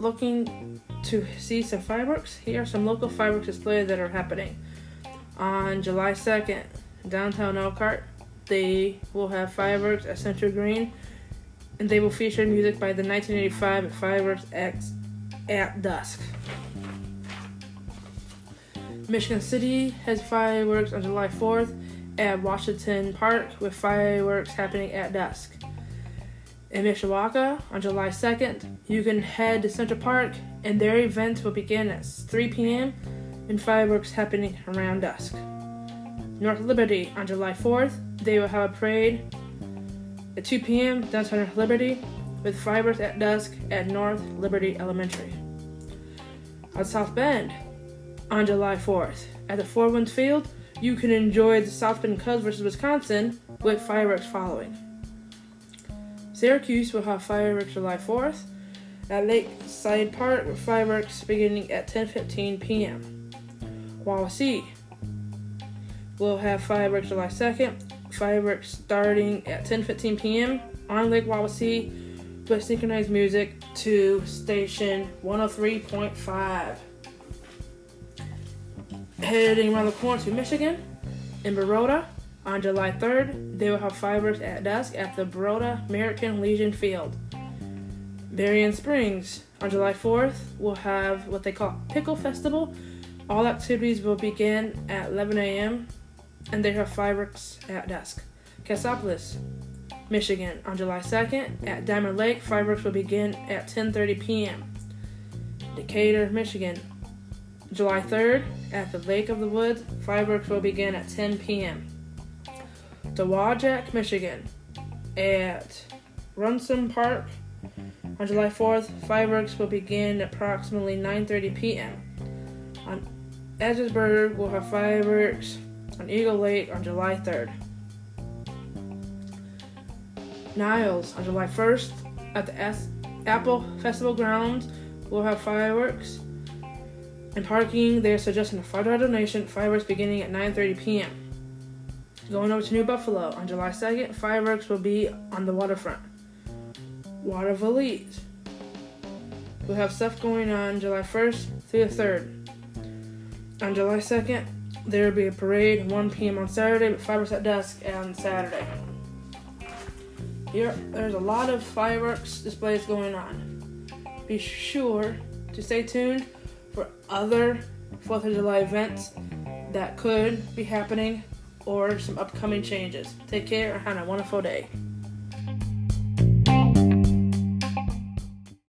looking to see some fireworks, here are some local fireworks displays that are happening. On July 2nd, downtown Elkhart, they will have fireworks at Central Green, and they will feature music by the 1985 Fireworks X at dusk. Michigan City has fireworks on July 4th at Washington Park with fireworks happening at dusk. In Mishawaka on July 2nd, you can head to Central Park and their events will begin at 3 p.m. and fireworks happening around dusk. North Liberty on July 4th, they will have a parade at 2 p.m. downtown Liberty with fireworks at dusk at North Liberty Elementary. At South Bend on July 4th, at the Four Winds Field, you can enjoy the South Bend Cubs versus Wisconsin with fireworks following. Syracuse will have fireworks July 4th at Lakeside Park with fireworks beginning at 10:15 p.m. Wawasee will have fireworks July 2nd, fireworks starting at 10:15 p.m. on Lake Wawasee with synchronized music to station 103.5. Heading around the corner to Michigan, in Baroda, on July 3rd, they will have fireworks at dusk at the Baroda American Legion Field. Berrien Springs, on July 4th, will have what they call Pickle Festival. All activities will begin at 11 a.m. and they have fireworks at dusk. Cassopolis, Michigan, on July 2nd, at Diamond Lake, fireworks will begin at 10:30 p.m. Decatur, Michigan, July 3rd, at the Lake of the Woods, fireworks will begin at 10 p.m. Dowagiac, Michigan, at Runson Park on July 4th, fireworks will begin at approximately 9:30 p.m. On Edwardsburg, we'll have fireworks on Eagle Lake on July 3rd. Niles on July 1st at the S- Apple Festival grounds, we'll have fireworks. And parking, they're suggesting a $5 donation, fireworks beginning at 9:30 p.m. Going over to New Buffalo on July 2nd, fireworks will be on the waterfront. Water Watervliet. We'll have stuff going on July 1st through the 3rd. On July 2nd, there will be a parade 1 p.m. on Saturday, but fireworks at dusk on Saturday. Here, there's a lot of fireworks displays going on. Be sure to stay tuned for other 4th of July events that could be happening or some upcoming changes. Take care and have a wonderful day.